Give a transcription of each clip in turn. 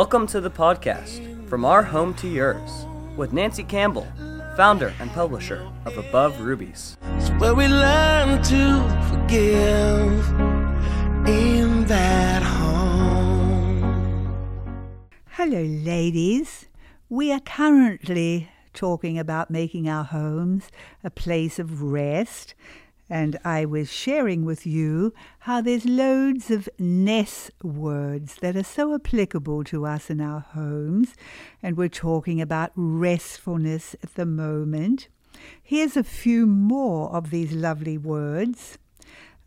Welcome to the podcast, From Our Home to Yours, with Nancy Campbell, founder and publisher of Above Rubies. It's where we learn to forgive in that home. Hello, ladies. We are currently talking about making our homes a place of rest. And I was sharing with you how there's loads of Ness words that are so applicable to us in our homes. And we're talking about restfulness at the moment. Here's a few more of these lovely words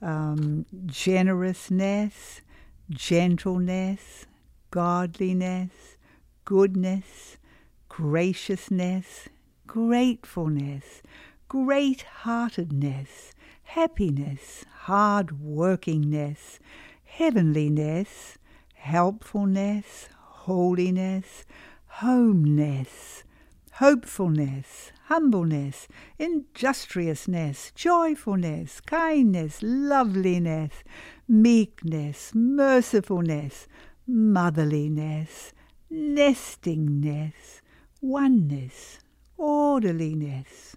um, generousness, gentleness, godliness, goodness, graciousness, gratefulness, great heartedness, happiness, hard workingness, heavenliness, helpfulness, holiness, homeness, hopefulness, humbleness, industriousness, joyfulness, kindness, loveliness, meekness, mercifulness, motherliness, nestingness, oneness, orderliness.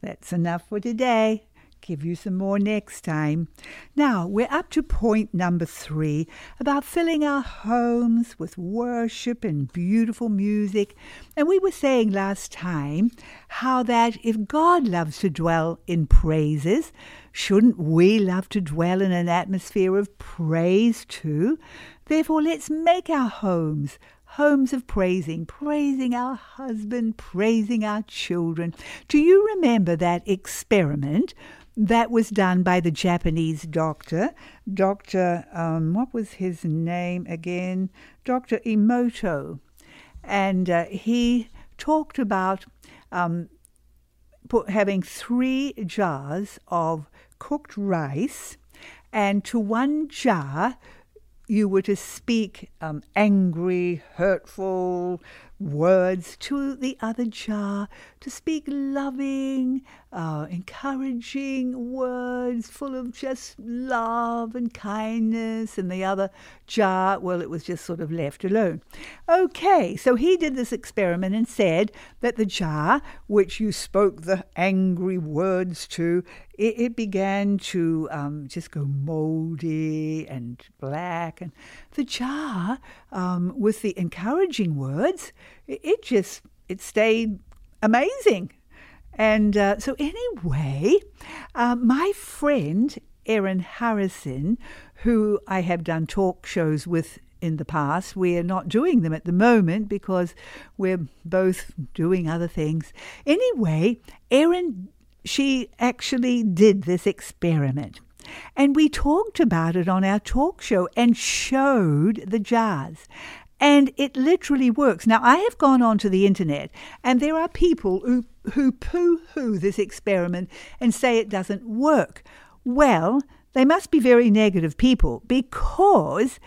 That's enough for today. Give you some more next time. Now, we're up to point number three about filling our homes with worship and beautiful music. And we were saying last time how that if God loves to dwell in praises, shouldn't we love to dwell in an atmosphere of praise too? Therefore, let's make our homes homes of praising, praising our husband, praising our children. Do you remember that experiment that was done by the Japanese doctor, Dr. Um, what was his name again? Dr. Emoto. And uh, he talked about um, put, having three jars of cooked rice, and to one jar, you were to speak um, angry, hurtful words to the other jar, to speak loving, uh, encouraging words full of just love and kindness, and the other jar, well, it was just sort of left alone. Okay, so he did this experiment and said that the jar which you spoke the angry words to, it, it began to um, just go moldy and black, and the jar um, with the encouraging words, it, just it stayed amazing. And uh, so, anyway, uh, my friend Erin Harrison, who I have done talk shows with in the past, we're not doing them at the moment because we're both doing other things. Anyway, Erin, she actually did this experiment. And we talked about it on our talk show and showed the jars and it literally works. Now, I have gone onto the internet, and there are people who, who poo hoo this experiment and say it doesn't work. Well, they must be very negative people because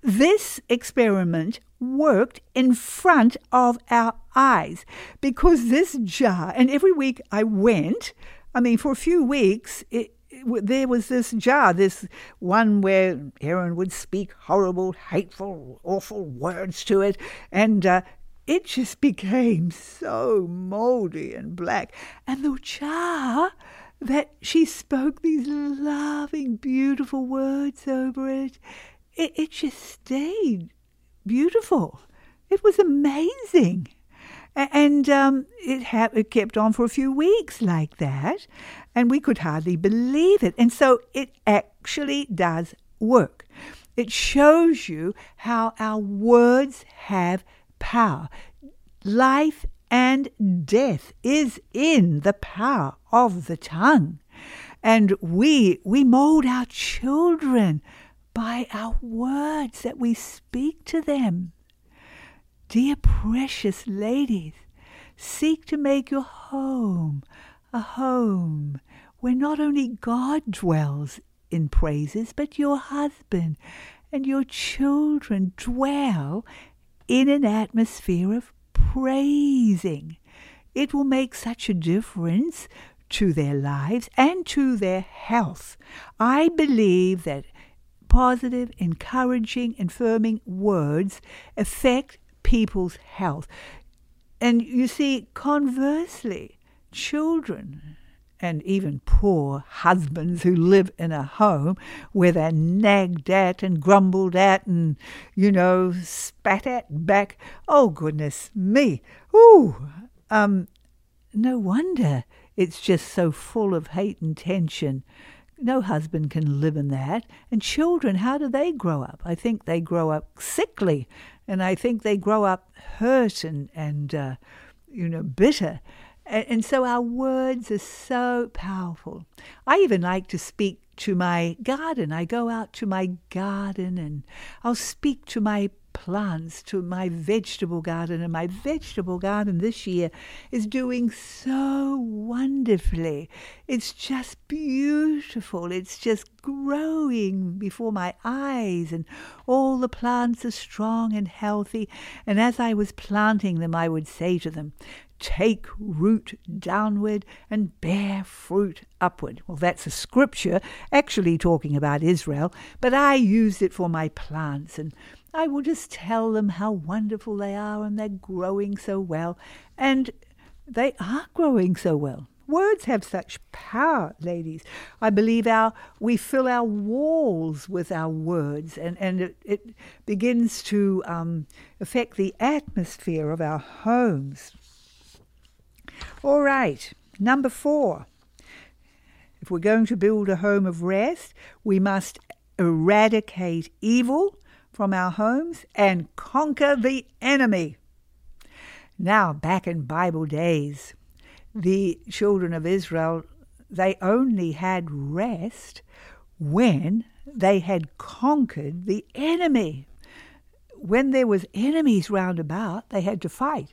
this experiment worked in front of our eyes. Because this jar, and every week I went, I mean, for a few weeks, it, there was this jar, this one where Erin would speak horrible, hateful, awful words to it, and uh, it just became so moldy and black. And the jar that she spoke these loving, beautiful words over it, it, it just stayed beautiful. It was amazing. And um, it, ha- it kept on for a few weeks like that, and we could hardly believe it. And so it actually does work. It shows you how our words have power. Life and death is in the power of the tongue. And we we mold our children by our words that we speak to them. Dear precious ladies, seek to make your home a home where not only God dwells in praises, but your husband and your children dwell in an atmosphere of praising. It will make such a difference to their lives and to their health. I believe that positive, encouraging, affirming words affect people's health. And you see, conversely, children and even poor husbands who live in a home where they're nagged at and grumbled at and, you know, spat at back. Oh, goodness me. Ooh. Um, no wonder it's just so full of hate and tension. No husband can live in that. And children, how do they grow up? I think they grow up sickly, and I think they grow up hurt and, and uh, you know, bitter. And so our words are so powerful. I even like to speak to my garden. I go out to my garden and I'll speak to my plants, to my vegetable garden. And my vegetable garden this year is doing so wonderfully. It's just beautiful. It's just growing before my eyes, and all the plants are strong and healthy. And as I was planting them, I would say to them, take root downward and bear fruit upward. Well, that's a scripture actually talking about Israel, but I used it for my plants and I will just tell them how wonderful they are and they're growing so well. And they are growing so well. Words have such power, ladies. I believe our we fill our walls with our words, and, and it, it begins to um, affect the atmosphere of our homes. All right, number four. If we're going to build a home of rest, we must eradicate evil from our homes and conquer the enemy. Now, back in Bible days, the children of Israel, they only had rest when they had conquered the enemy. When there was enemies round about, they had to fight.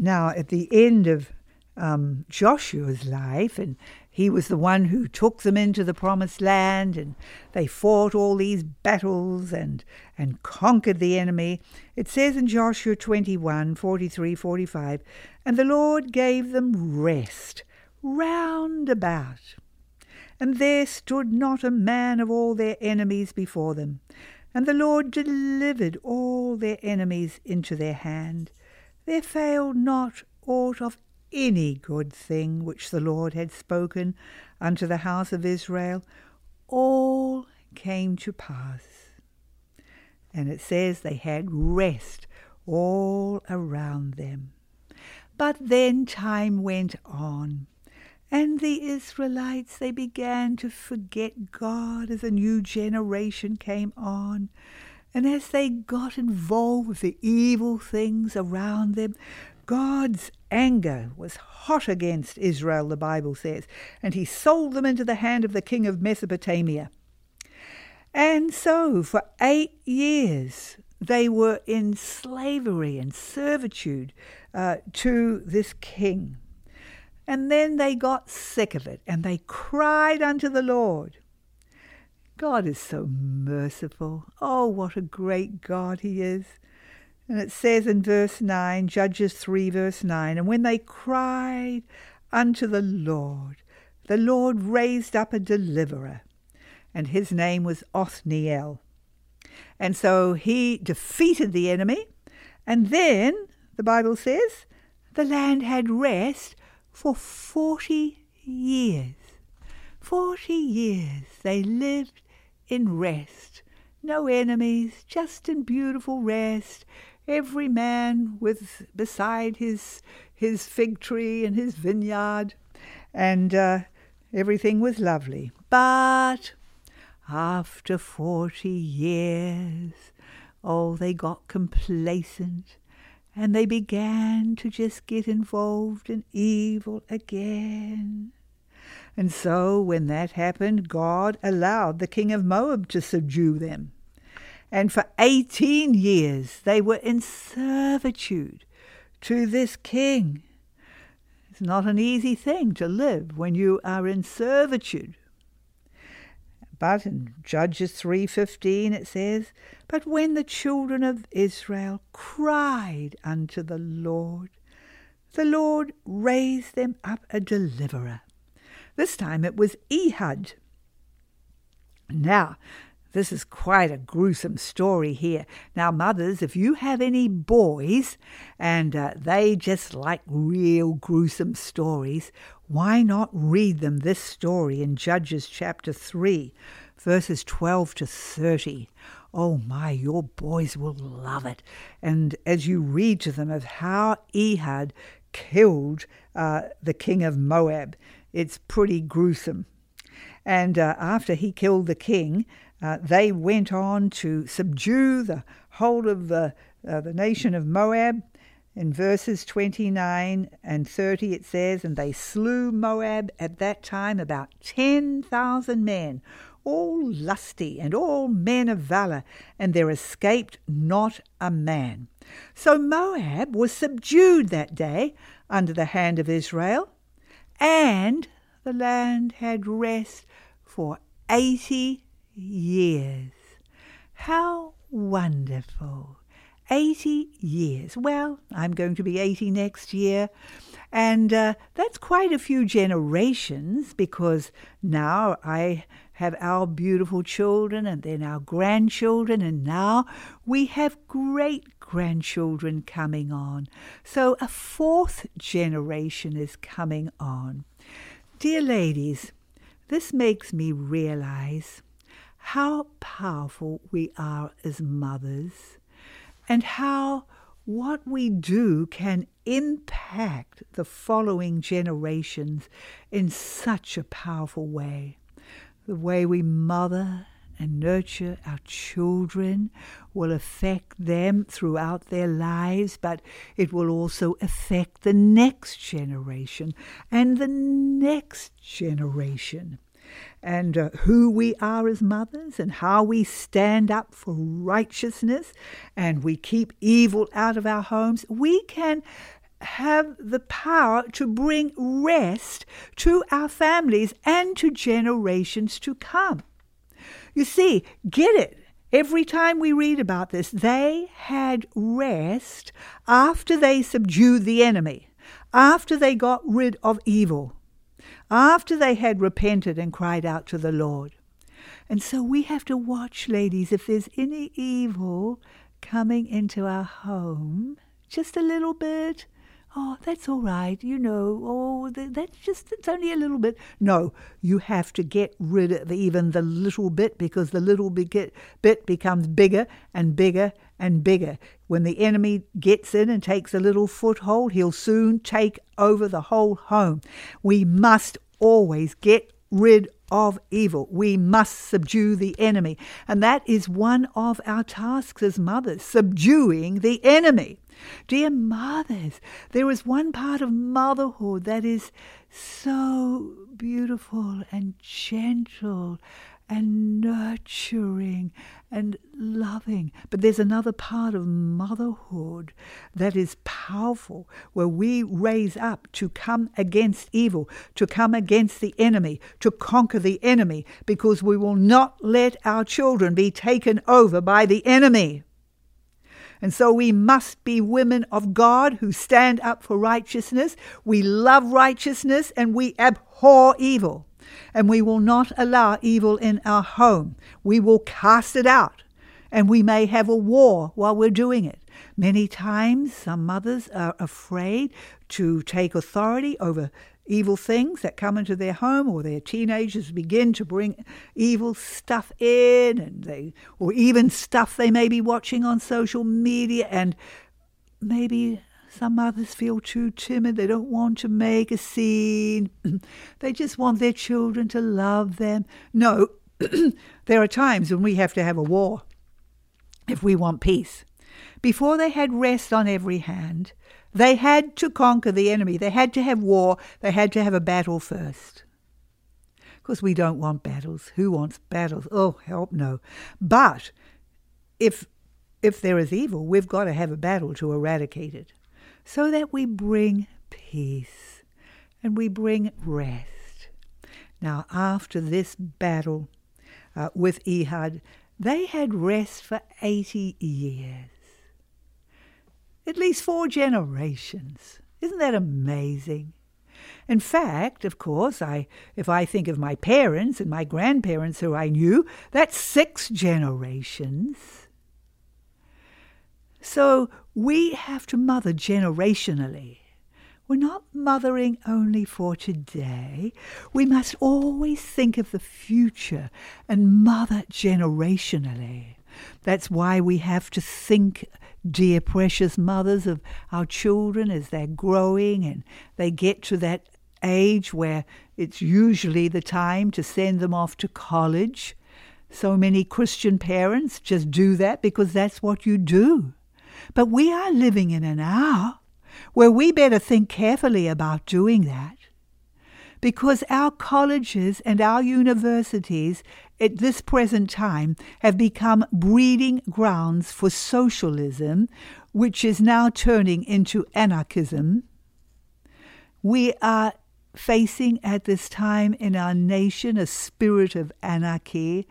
Now, at the end of um, Joshua's life, and he was the one who took them into the promised land, and they fought all these battles and, and conquered the enemy. It says in Joshua 21 43 45, and the Lord gave them rest round about. And there stood not a man of all their enemies before them. And the Lord delivered all their enemies into their hand. There failed not aught of any good thing which the Lord had spoken unto the house of Israel, all came to pass. And it says they had rest all around them. But then time went on, and the Israelites, they began to forget God as a new generation came on. And as they got involved with the evil things around them, God's anger was hot against Israel, the Bible says, and he sold them into the hand of the king of Mesopotamia. And so, for eight years, they were in slavery and servitude uh, to this king. And then they got sick of it and they cried unto the Lord. God is so merciful. Oh, what a great God He is. And it says in verse 9, Judges 3, verse 9, and when they cried unto the Lord, the Lord raised up a deliverer, and his name was Othniel. And so he defeated the enemy, and then, the Bible says, the land had rest for 40 years. 40 years they lived in rest. No enemies, just in beautiful rest, every man with beside his his fig tree and his vineyard, and uh, everything was lovely. But after forty years, oh, they got complacent and they began to just get involved in evil again. And so, when that happened, God allowed the king of Moab to subdue them and for 18 years they were in servitude to this king. It's not an easy thing to live when you are in servitude. But in Judges 3:15 it says, "But when the children of Israel cried unto the Lord, the Lord raised them up a deliverer. This time it was Ehud. Now, this is quite a gruesome story here. Now, mothers, if you have any boys and uh, they just like real gruesome stories, why not read them this story in Judges chapter 3, verses 12 to 30? Oh my, your boys will love it. And as you read to them of how Ehud killed uh, the king of Moab, it's pretty gruesome. And uh, after he killed the king, uh, they went on to subdue the whole of the, uh, the nation of Moab. In verses 29 and 30, it says, And they slew Moab at that time about 10,000 men, all lusty and all men of valour, and there escaped not a man. So Moab was subdued that day under the hand of Israel, and the land had rest for eighty years. How wonderful! 80 years. Well, I'm going to be 80 next year. And uh, that's quite a few generations because now I have our beautiful children and then our grandchildren, and now we have great grandchildren coming on. So a fourth generation is coming on. Dear ladies, this makes me realize how powerful we are as mothers and how what we do can impact the following generations in such a powerful way. The way we mother and nurture our children will affect them throughout their lives, but it will also affect the next generation and the next generation and uh, who we are as mothers and how we stand up for righteousness and we keep evil out of our homes, we can have the power to bring rest to our families and to generations to come. You see, get it. Every time we read about this, they had rest after they subdued the enemy, after they got rid of evil after they had repented and cried out to the Lord. And so we have to watch, ladies, if there's any evil coming into our home, just a little bit. Oh, that's all right, you know. Oh, that's just, it's only a little bit. No, you have to get rid of even the little bit because the little bit becomes bigger and bigger and bigger. When the enemy gets in and takes a little foothold, he'll soon take over the whole home. We must always get rid of evil. We must subdue the enemy. And that is one of our tasks as mothers, subduing the enemy. Dear mothers, there is one part of motherhood that is so beautiful and gentle and nurturing and loving. But there's another part of motherhood that is powerful, where we raise up to come against evil, to come against the enemy, to conquer the enemy, because we will not let our children be taken over by the enemy. And so we must be women of God who stand up for righteousness. We love righteousness and we abhor evil and we will not allow evil in our home. We will cast it out, and we may have a war while we're doing it. Many times, some mothers are afraid to take authority over evil things that come into their home or their teenagers begin to bring evil stuff in and they or even stuff they may be watching on social media and maybe some mothers feel too timid. They don't want to make a scene. they just want their children to love them. No, there are times when we have to have a war if we want peace. Before they had rest on every hand, they had to conquer the enemy. They had to have war. They had to have a battle first. Because we don't want battles. Who wants battles? Oh, help no. But if if there is evil, we've got to have a battle to eradicate it so that we bring peace and we bring rest. Now, after this battle uh, with Ehud, they had rest for 80 years. At least four generations. Isn't that amazing? In fact, of course, I if I think of my parents and my grandparents who I knew, that's six generations. So we have to mother generationally. We're not mothering only for today. We must always think of the future and mother generationally. That's why we have to think, dear precious mothers, of our children as they're growing and they get to that age where it's usually the time to send them off to college. So many Christian parents just do that because that's what you do. But we are living in an hour where we better think carefully about doing that. Because our colleges and our universities at this present time have become breeding grounds for socialism, which is now turning into anarchism. We are facing at this time in our nation a spirit of anarchy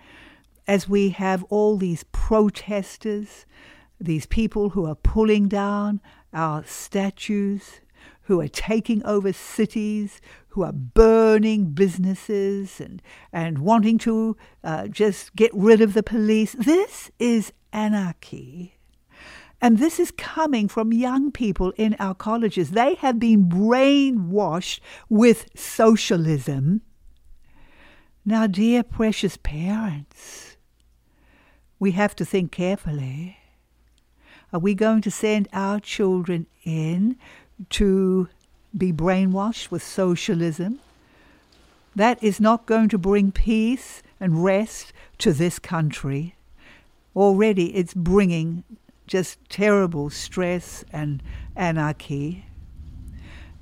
as we have all these protesters, these people who are pulling down our statues, who are taking over cities, who are burning businesses and, and wanting to uh, just get rid of the police. This is anarchy. And this is coming from young people in our colleges. They have been brainwashed with socialism. Now, dear precious parents, we have to think carefully. Are we going to send our children in to be brainwashed with socialism? That is not going to bring peace and rest to this country. Already it's bringing just terrible stress and anarchy.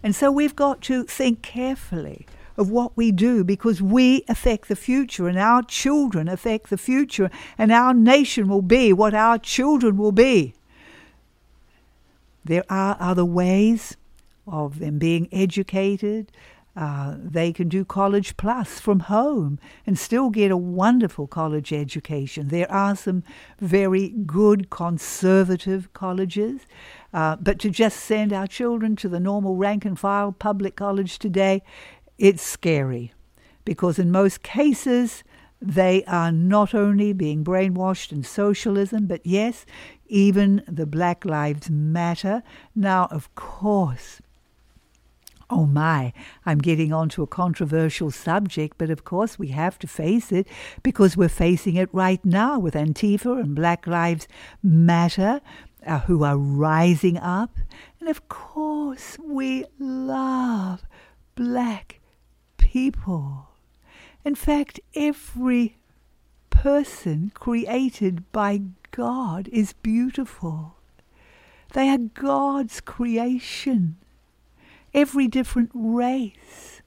And so we've got to think carefully of what we do because we affect the future and our children affect the future and our nation will be what our children will be. There are other ways of them being educated. Uh, they can do College Plus from home and still get a wonderful college education. There are some very good conservative colleges, uh, but to just send our children to the normal rank and file public college today, it's scary because in most cases, they are not only being brainwashed in socialism, but yes, even the Black Lives Matter. Now, of course, Oh my, I'm getting onto a controversial subject, but of course we have to face it because we're facing it right now with Antifa and Black Lives Matter, uh, who are rising up. And of course we love black people. In fact, every person created by God is beautiful. They are God's creation. Every different race.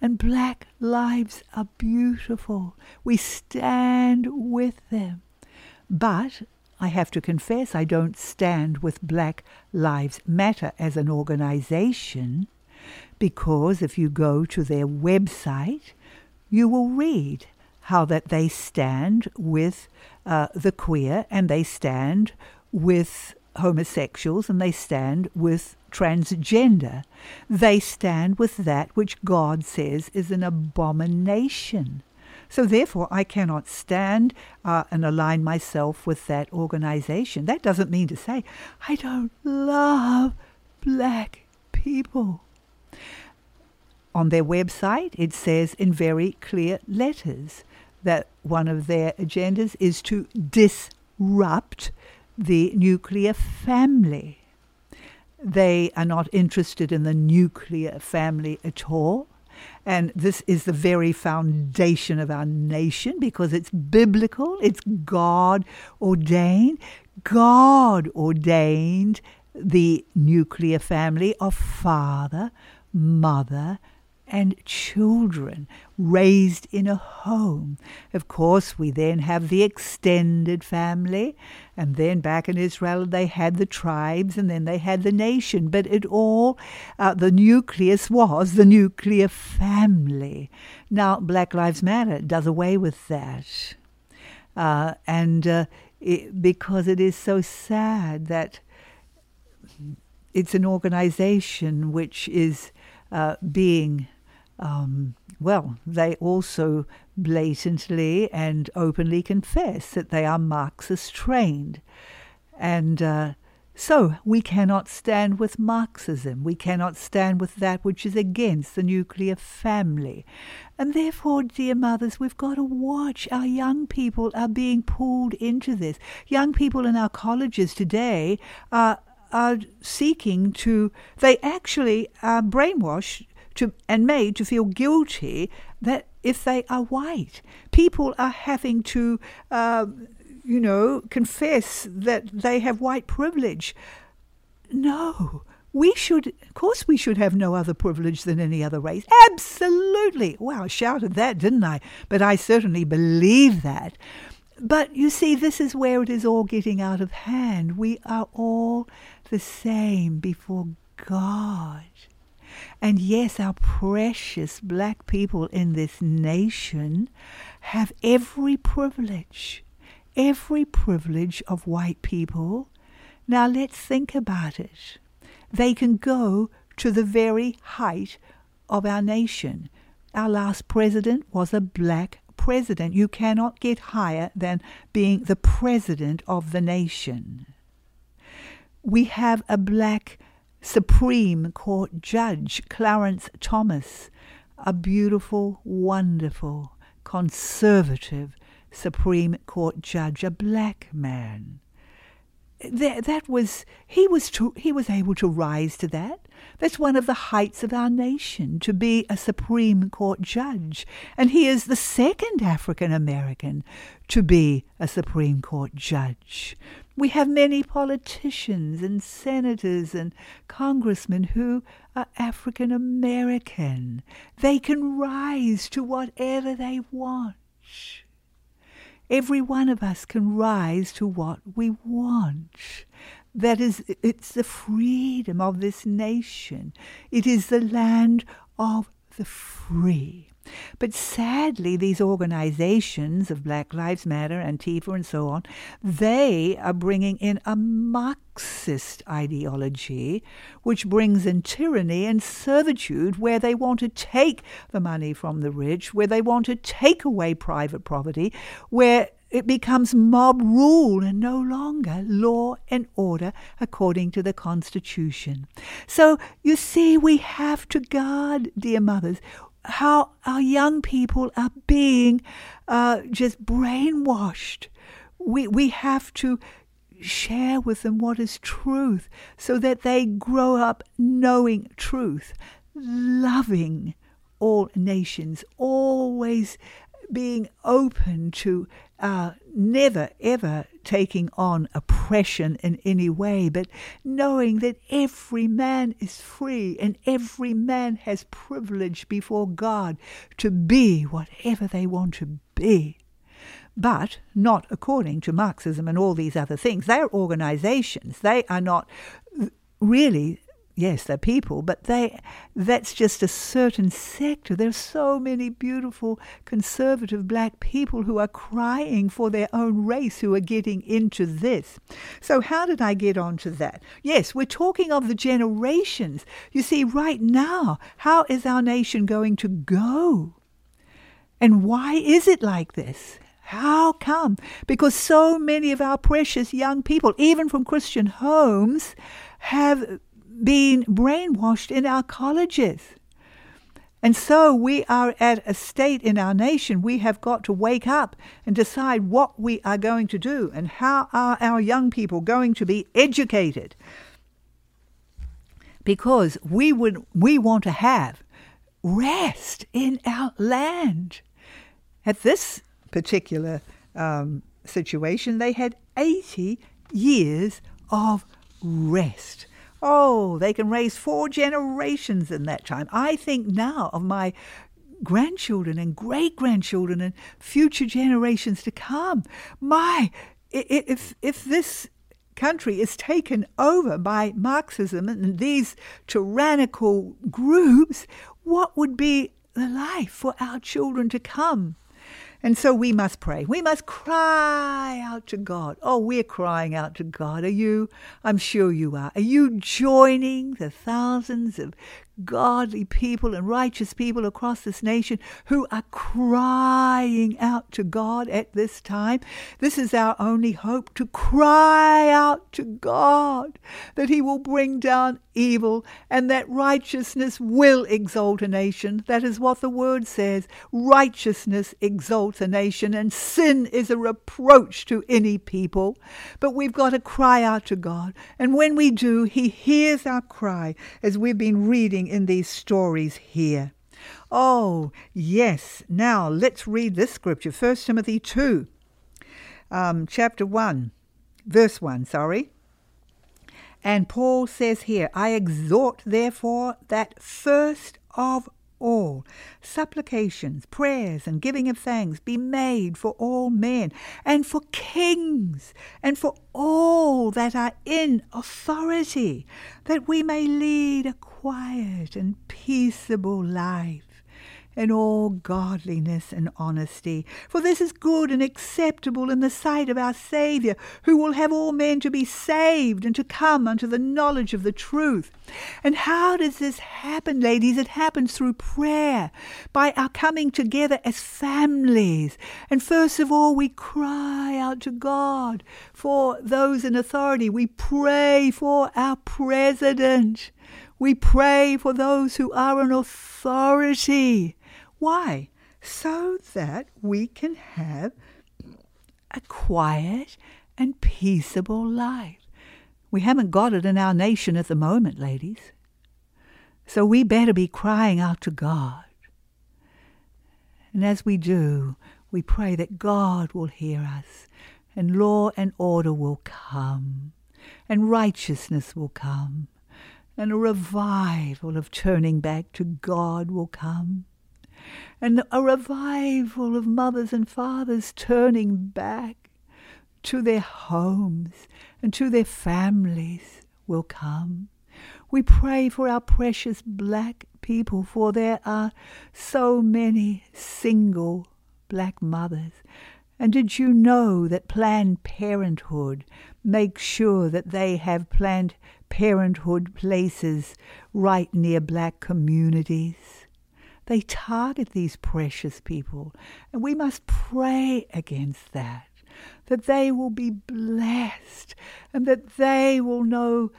And black lives are beautiful. We stand with them. But I have to confess, I don't stand with Black Lives Matter as an organization because if you go to their website, you will read how that they stand with uh, the queer and they stand with homosexuals and they stand with transgender. They stand with that which God says is an abomination. So, therefore, I cannot stand uh, and align myself with that organization. That doesn't mean to say I don't love black people. On their website, it says in very clear letters that one of their agendas is to disrupt the nuclear family. They are not interested in the nuclear family at all. And this is the very foundation of our nation because it's biblical, it's God ordained. God ordained the nuclear family of father, mother, and children raised in a home. Of course, we then have the extended family, and then back in Israel they had the tribes, and then they had the nation. But it all, uh, the nucleus was the nuclear family. Now, Black Lives Matter does away with that. Uh, and uh, it, because it is so sad that it's an organization which is uh, being, um, well, they also blatantly and openly confess that they are Marxist trained. And uh, so we cannot stand with Marxism. We cannot stand with that which is against the nuclear family. And therefore, dear mothers, we've got to watch. Our young people are being pulled into this. Young people in our colleges today are, are seeking to, they actually are brainwashed to, and made to feel guilty that if they are white, people are having to. Uh, you know, confess that they have white privilege. No. We should, of course, we should have no other privilege than any other race. Absolutely. Wow, I shouted that, didn't I? But I certainly believe that. But you see, this is where it is all getting out of hand. We are all the same before God. And yes, our precious black people in this nation have every privilege every privilege of white people. Now let's think about it. They can go to the very height of our nation. Our last president was a black president. You cannot get higher than being the president of the nation. We have a black Supreme Court judge, Clarence Thomas, a beautiful, wonderful, conservative Supreme Court judge, a black man. That, that was he was to, he was able to rise to that. That's one of the heights of our nation to be a Supreme Court judge, and he is the second African American to be a Supreme Court judge. We have many politicians and senators and congressmen who are African American. They can rise to whatever they want. Every one of us can rise to what we want. That is, it's the freedom of this nation. It is the land of the free. But sadly, these organizations of Black Lives Matter, Antifa, and so on, they are bringing in a Marxist ideology, which brings in tyranny and servitude, where they want to take the money from the rich, where they want to take away private property, where it becomes mob rule and no longer law and order according to the Constitution. So you see, we have to guard, dear mothers how our young people are being uh, just brainwashed. We, we have to share with them what is truth so that they grow up knowing truth, loving all nations, always being open to uh, never ever taking on oppression in any way, but knowing that every man is free and every man has privilege before God to be whatever they want to be. But not according to Marxism and all these other things. They're organizations. They are not really yes, they're people, but they that's just a certain sector. There are so many beautiful conservative black people who are crying for their own race who are getting into this. So how did I get onto that? Yes, we're talking of the generations. You see, right now, how is our nation going to go? And why is it like this? How come? Because so many of our precious young people, even from Christian homes, have being brainwashed in our colleges. And so we are at a state in our nation, we have got to wake up and decide what we are going to do and how are our young people going to be educated. Because we, would, we want to have rest in our land. At this particular um, situation, they had 80 years of rest. Oh, they can raise four generations in that time. I think now of my grandchildren and great grandchildren and future generations to come. My, if, if this country is taken over by Marxism and these tyrannical groups, what would be the life for our children to come? And so we must pray. We must cry out to God. Oh, we're crying out to God. Are you? I'm sure you are. Are you joining the thousands of godly people and righteous people across this nation who are crying out to God at this time. This is our only hope to cry out to God that He will bring down evil and that righteousness will exalt a nation. That is what the word says. Righteousness exalts a nation and sin is a reproach to any people. But we've got to cry out to God. And when we do, He hears our cry as we've been reading in these stories here. Oh, yes. Now let's read this scripture 1 Timothy 2, um, chapter 1, verse 1, sorry. And Paul says here, I exhort, therefore, that first of all. Supplications, prayers, and giving of thanks be made for all men, and for kings, and for all that are in authority, that we may lead a quiet and peaceable life in all godliness and honesty. For this is good and acceptable in the sight of our Saviour, who will have all men to be saved and to come unto the knowledge of the truth. And how does this happen, ladies? It happens through prayer, by our coming together as families. And first of all, we cry out to God for those in authority. We pray for our president. We pray for those who are in authority. Why? So that we can have a quiet and peaceable life. We haven't got it in our nation at the moment, ladies. So we better be crying out to God. And as we do, we pray that God will hear us, and law and order will come, and righteousness will come, and a revival of turning back to God will come and a revival of mothers and fathers turning back to their homes and to their families will come. We pray for our precious black people, for there are so many single black mothers. And did you know that Planned Parenthood makes sure that they have Planned Parenthood places right near black communities? They target these precious people, and we must pray against that, that they will be blessed and that they will know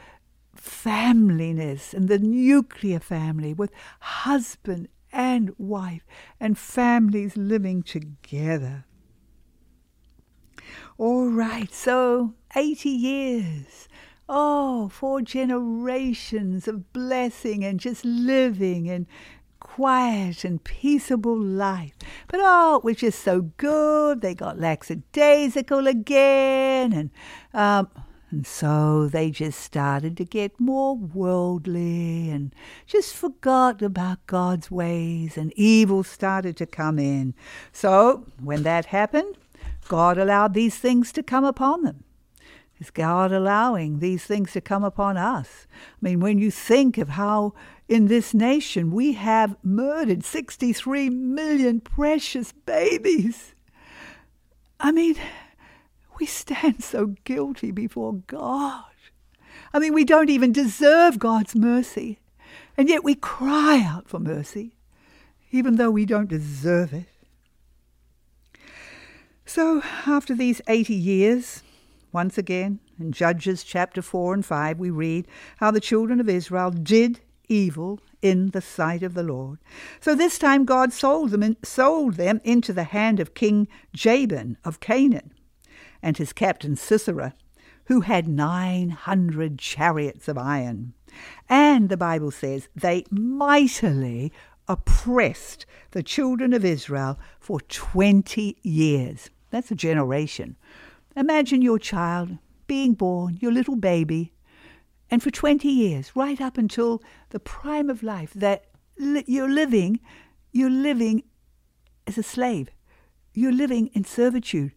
familyness and the nuclear family with husband and wife and families living together. All right, so 80 years. Oh, four generations of blessing and just living and quiet and peaceable life. But oh, it was just so good. They got lackadaisical again, and um, and so they just started to get more worldly and just forgot about God's ways, and evil started to come in. So when that happened, God allowed these things to come upon them. Is God allowing these things to come upon us? I mean, when you think of how in this nation we have murdered 63 million precious babies. I mean, we stand so guilty before God. I mean, we don't even deserve God's mercy, and yet we cry out for mercy, even though we don't deserve it. So, after these 80 years, once again, in Judges chapter 4 and 5, we read how the children of Israel did evil in the sight of the Lord. So this time God sold them, in, sold them into the hand of King Jabin of Canaan and his captain Sisera, who had 900 chariots of iron. And the Bible says they mightily oppressed the children of Israel for 20 years. That's a generation. Imagine your child being born, your little baby, and for 20 years, right up until the prime of life, that li- you're living, you're living as a slave. You're living in servitude.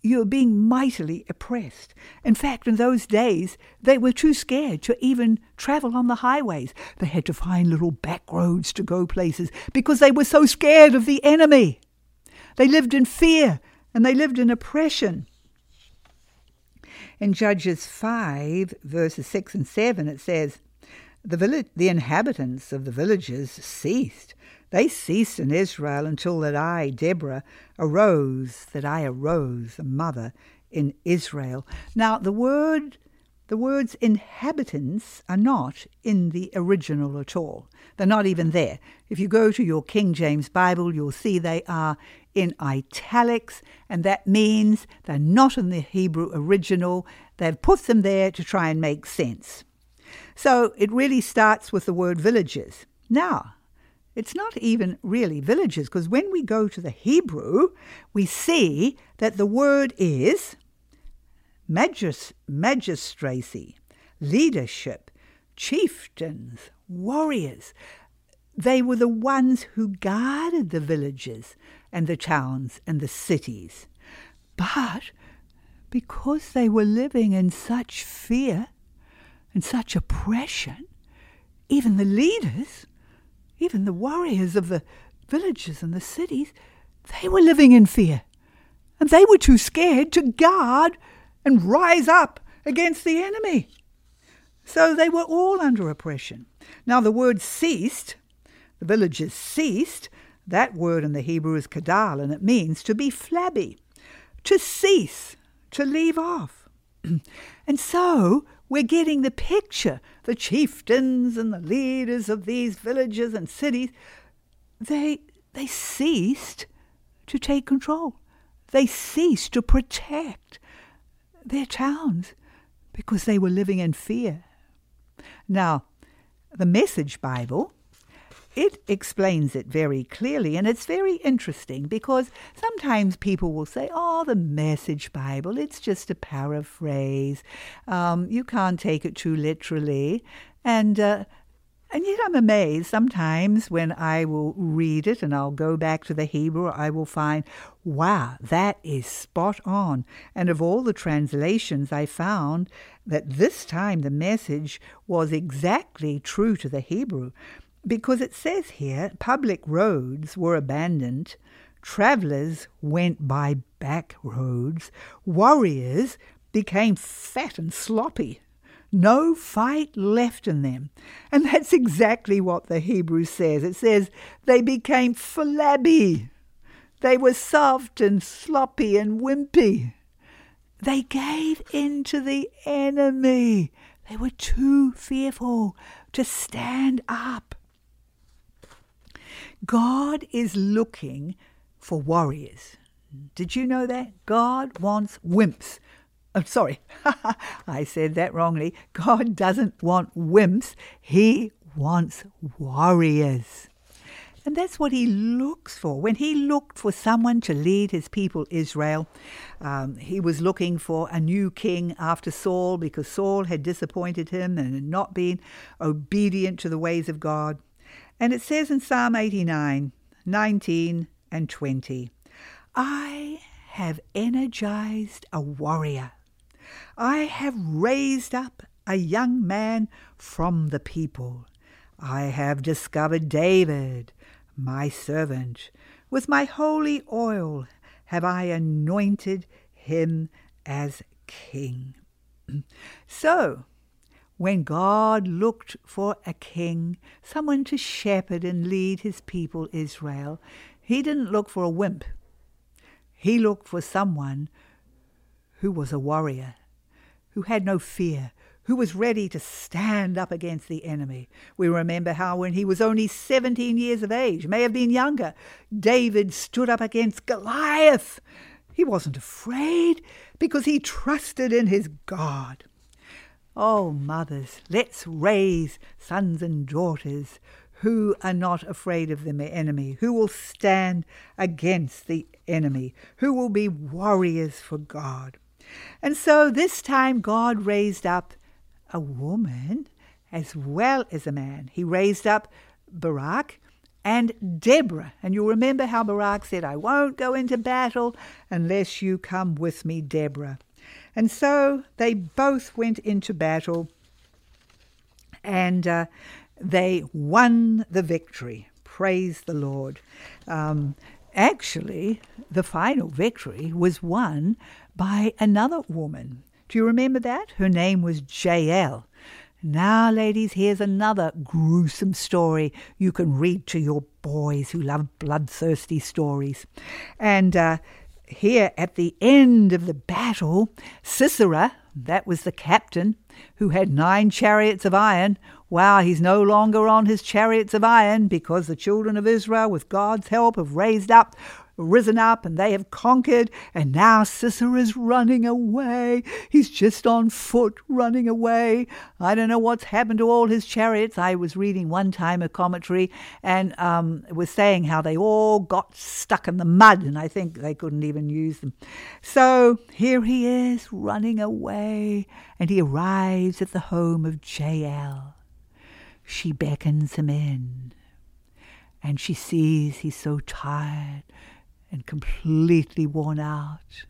You're being mightily oppressed. In fact, in those days, they were too scared to even travel on the highways. They had to find little back roads to go places because they were so scared of the enemy. They lived in fear and they lived in oppression. In Judges 5, verses 6 and 7, it says, the, village, the inhabitants of the villages ceased. They ceased in Israel until that I, Deborah, arose, that I arose, a mother in Israel. Now, the word the words inhabitants are not in the original at all. They're not even there. If you go to your King James Bible, you'll see they are in italics, and that means they're not in the Hebrew original. They've put them there to try and make sense. So it really starts with the word villages. Now, it's not even really villages, because when we go to the Hebrew, we see that the word is magis- magistracy, leadership, chieftains, warriors. They were the ones who guarded the villages and the towns and the cities. But because they were living in such fear and such oppression, even the leaders, even the warriors of the villages and the cities, they were living in fear. And they were too scared to guard and rise up against the enemy. So they were all under oppression. Now, the word ceased, the villagers ceased, that word in the Hebrew is kadal, and it means to be flabby, to cease, to leave off. and so we're getting the picture. The chieftains and the leaders of these villages and cities, they, they ceased to take control. They ceased to protect their towns because they were living in fear. Now, the Message Bible, it explains it very clearly, and it's very interesting because sometimes people will say, Oh, the Message Bible, it's just a paraphrase. Um, you can't take it too literally. And uh, and yet I'm amazed sometimes when I will read it and I'll go back to the Hebrew, I will find, wow, that is spot on. And of all the translations, I found that this time the message was exactly true to the Hebrew. Because it says here, public roads were abandoned, travellers went by back roads, warriors became fat and sloppy no fight left in them. And that's exactly what the Hebrew says. It says they became flabby. They were soft and sloppy and wimpy. They gave in to the enemy. They were too fearful to stand up. God is looking for warriors. Did you know that? God wants wimps I'm oh, sorry, I said that wrongly. God doesn't want wimps, He wants warriors. And that's what he looks for. When he looked for someone to lead his people Israel, um, he was looking for a new king after Saul because Saul had disappointed him and had not been obedient to the ways of God. And it says in Psalm 89, 19 and 20, I have energized a warrior I have raised up a young man from the people. I have discovered David, my servant. With my holy oil have I anointed him as king. so, when God looked for a king, someone to shepherd and lead his people Israel, he didn't look for a wimp. He looked for someone who was a warrior, who had no fear, who was ready to stand up against the enemy. We remember how, when he was only 17 years of age, may have been younger, David stood up against Goliath. He wasn't afraid because he trusted in his God. Oh, mothers, let's raise sons and daughters who are not afraid of the enemy, who will stand against the enemy, who will be warriors for God. And so this time God raised up a woman as well as a man. He raised up Barak and Deborah. And you'll remember how Barak said, I won't go into battle unless you come with me, Deborah. And so they both went into battle and uh, they won the victory. Praise the Lord. Um, actually, the final victory was won by another woman. Do you remember that? Her name was Jael. Now, ladies, here's another gruesome story you can read to your boys who love bloodthirsty stories. And uh, here at the end of the battle, Sisera, that was the captain, who had nine chariots of iron, wow, he's no longer on his chariots of iron because the children of Israel, with God's help, have raised up risen up and they have conquered, and now Sisera is running away. He's just on foot running away. I don't know what's happened to all his chariots. I was reading one time a commentary and um, was saying how they all got stuck in the mud, and I think they couldn't even use them. So here he is running away, and he arrives at the home of Jael. She beckons him in and she sees he's so tired and completely worn out.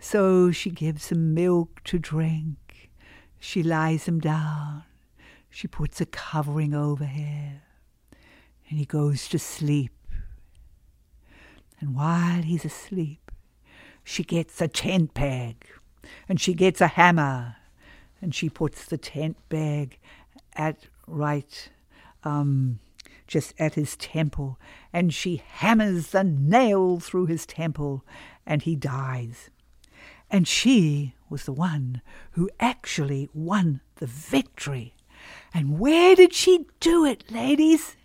So she gives him milk to drink. She lies him down. She puts a covering over him. And he goes to sleep. And while he's asleep, she gets a tent peg and she gets a hammer and she puts the tent peg at right um, just at his temple, and she hammers the nail through his temple, and he dies. And she was the one who actually won the victory. And where did she do it, ladies?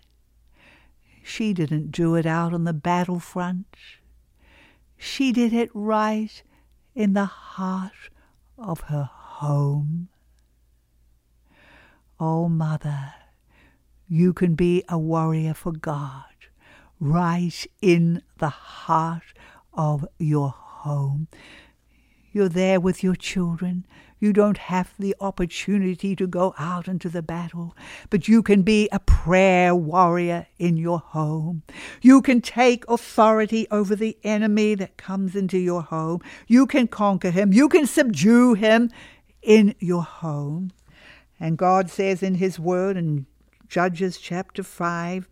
She didn't do it out on the battlefront. She did it right in the heart of her home. Oh, Mother, you can be a warrior for God right in the heart of your home. You're there with your children. You don't have the opportunity to go out into the battle, but you can be a prayer warrior in your home. You can take authority over the enemy that comes into your home. You can conquer him. You can subdue him in your home. And God says in His Word in Judges chapter 5,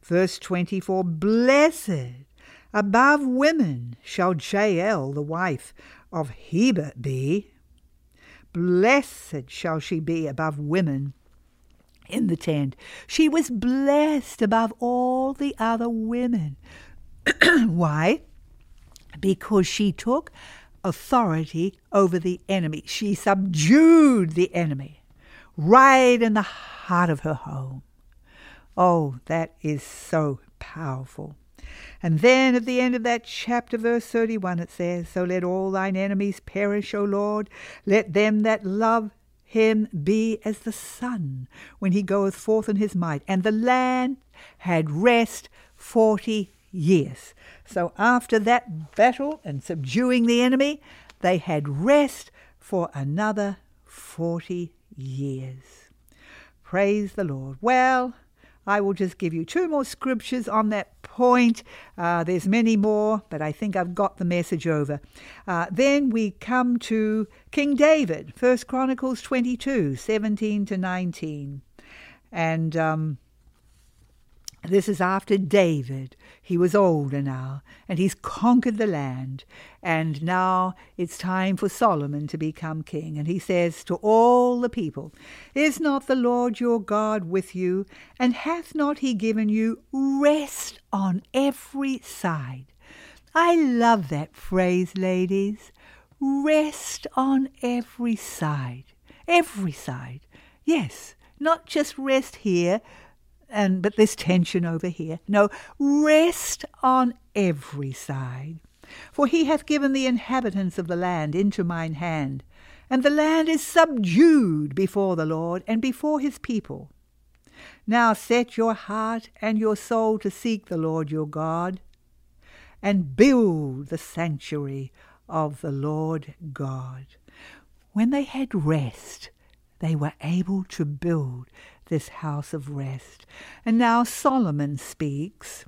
verse 24 Blessed above women shall Jael, the wife of Heber, be. Blessed shall she be above women in the tent. She was blessed above all the other women. Why? Because she took authority over the enemy. She subdued the enemy right in the heart of her home. Oh, that is so powerful. And then at the end of that chapter, verse 31, it says, So let all thine enemies perish, O Lord. Let them that love him be as the sun when he goeth forth in his might. And the land had rest forty years. So after that battle and subduing the enemy, they had rest for another forty years. Praise the Lord. Well, I will just give you two more scriptures on that point. Uh, there's many more, but I think I've got the message over. Uh, then we come to King David, First Chronicles 22, 17 to 19. And um, this is after David. He was older now, and he's conquered the land. And now it's time for Solomon to become king. And he says to all the people, Is not the Lord your God with you? And hath not he given you rest on every side? I love that phrase, ladies. Rest on every side. Every side. Yes, not just rest here, and but there's tension over here. No, rest on every side. For he hath given the inhabitants of the land into mine hand, and the land is subdued before the Lord and before his people. Now set your heart and your soul to seek the Lord your God, and build the sanctuary of the Lord God. When they had rest, they were able to build this house of rest. And now Solomon speaks,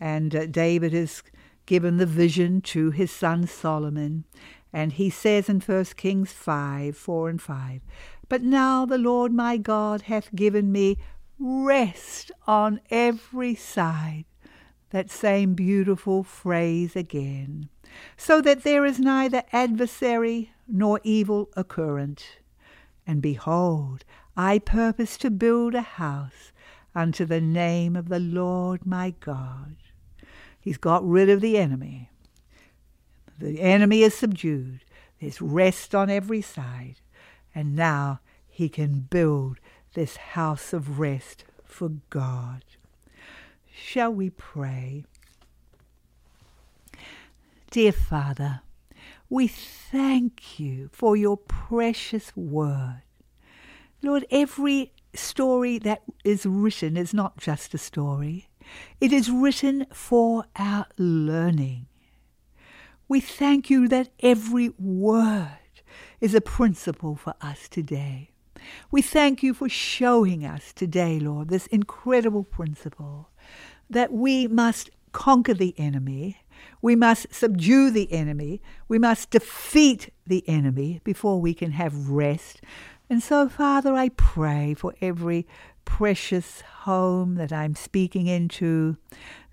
and uh, David has given the vision to his son Solomon. And he says in 1 Kings 5 4 and 5, But now the Lord my God hath given me rest on every side. That same beautiful phrase again. So that there is neither adversary nor evil occurrent. And behold, I purpose to build a house unto the name of the Lord my God. He's got rid of the enemy. The enemy is subdued. There's rest on every side. And now he can build this house of rest for God. Shall we pray? Dear Father, we thank you for your precious word. Lord, every story that is written is not just a story, it is written for our learning. We thank you that every word is a principle for us today. We thank you for showing us today, Lord, this incredible principle that we must conquer the enemy, we must subdue the enemy, we must defeat the enemy before we can have rest. And so, Father, I pray for every precious home that I'm speaking into.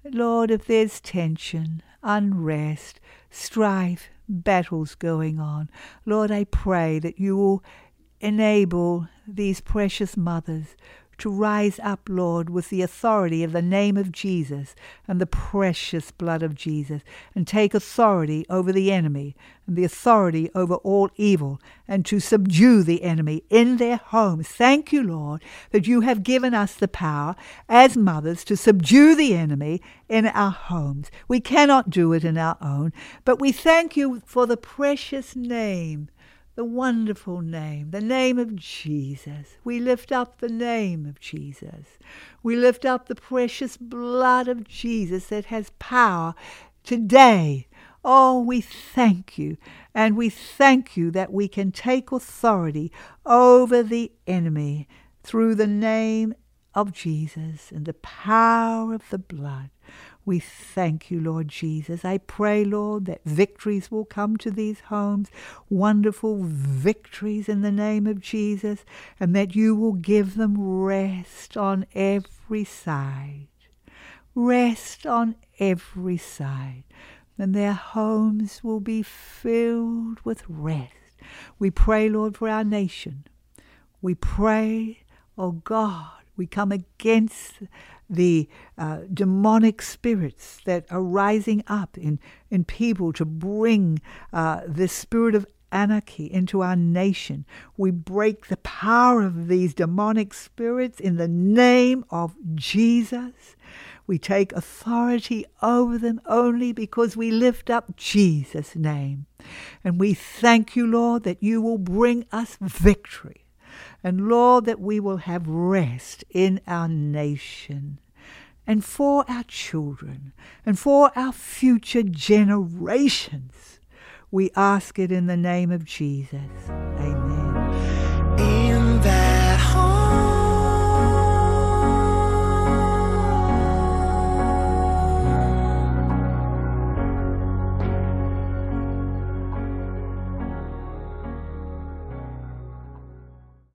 Lord, if there's tension, unrest, strife, battles going on, Lord, I pray that you will enable these precious mothers to rise up, Lord, with the authority of the name of Jesus and the precious blood of Jesus, and take authority over the enemy and the authority over all evil, and to subdue the enemy in their homes. Thank you, Lord, that you have given us the power as mothers to subdue the enemy in our homes. We cannot do it in our own, but we thank you for the precious name the wonderful name, the name of Jesus. We lift up the name of Jesus. We lift up the precious blood of Jesus that has power today. Oh, we thank you. And we thank you that we can take authority over the enemy through the name of Jesus and the power of the blood. We thank you, Lord Jesus. I pray, Lord, that victories will come to these homes, wonderful victories in the name of Jesus, and that you will give them rest on every side. Rest on every side. And their homes will be filled with rest. We pray, Lord, for our nation. We pray, oh God, we come against the uh, demonic spirits that are rising up in, in people to bring uh, this spirit of anarchy into our nation. We break the power of these demonic spirits in the name of Jesus. We take authority over them only because we lift up Jesus' name. And we thank you, Lord, that you will bring us victory. And Lord, that we will have rest in our nation and for our children and for our future generations. We ask it in the name of Jesus. Amen.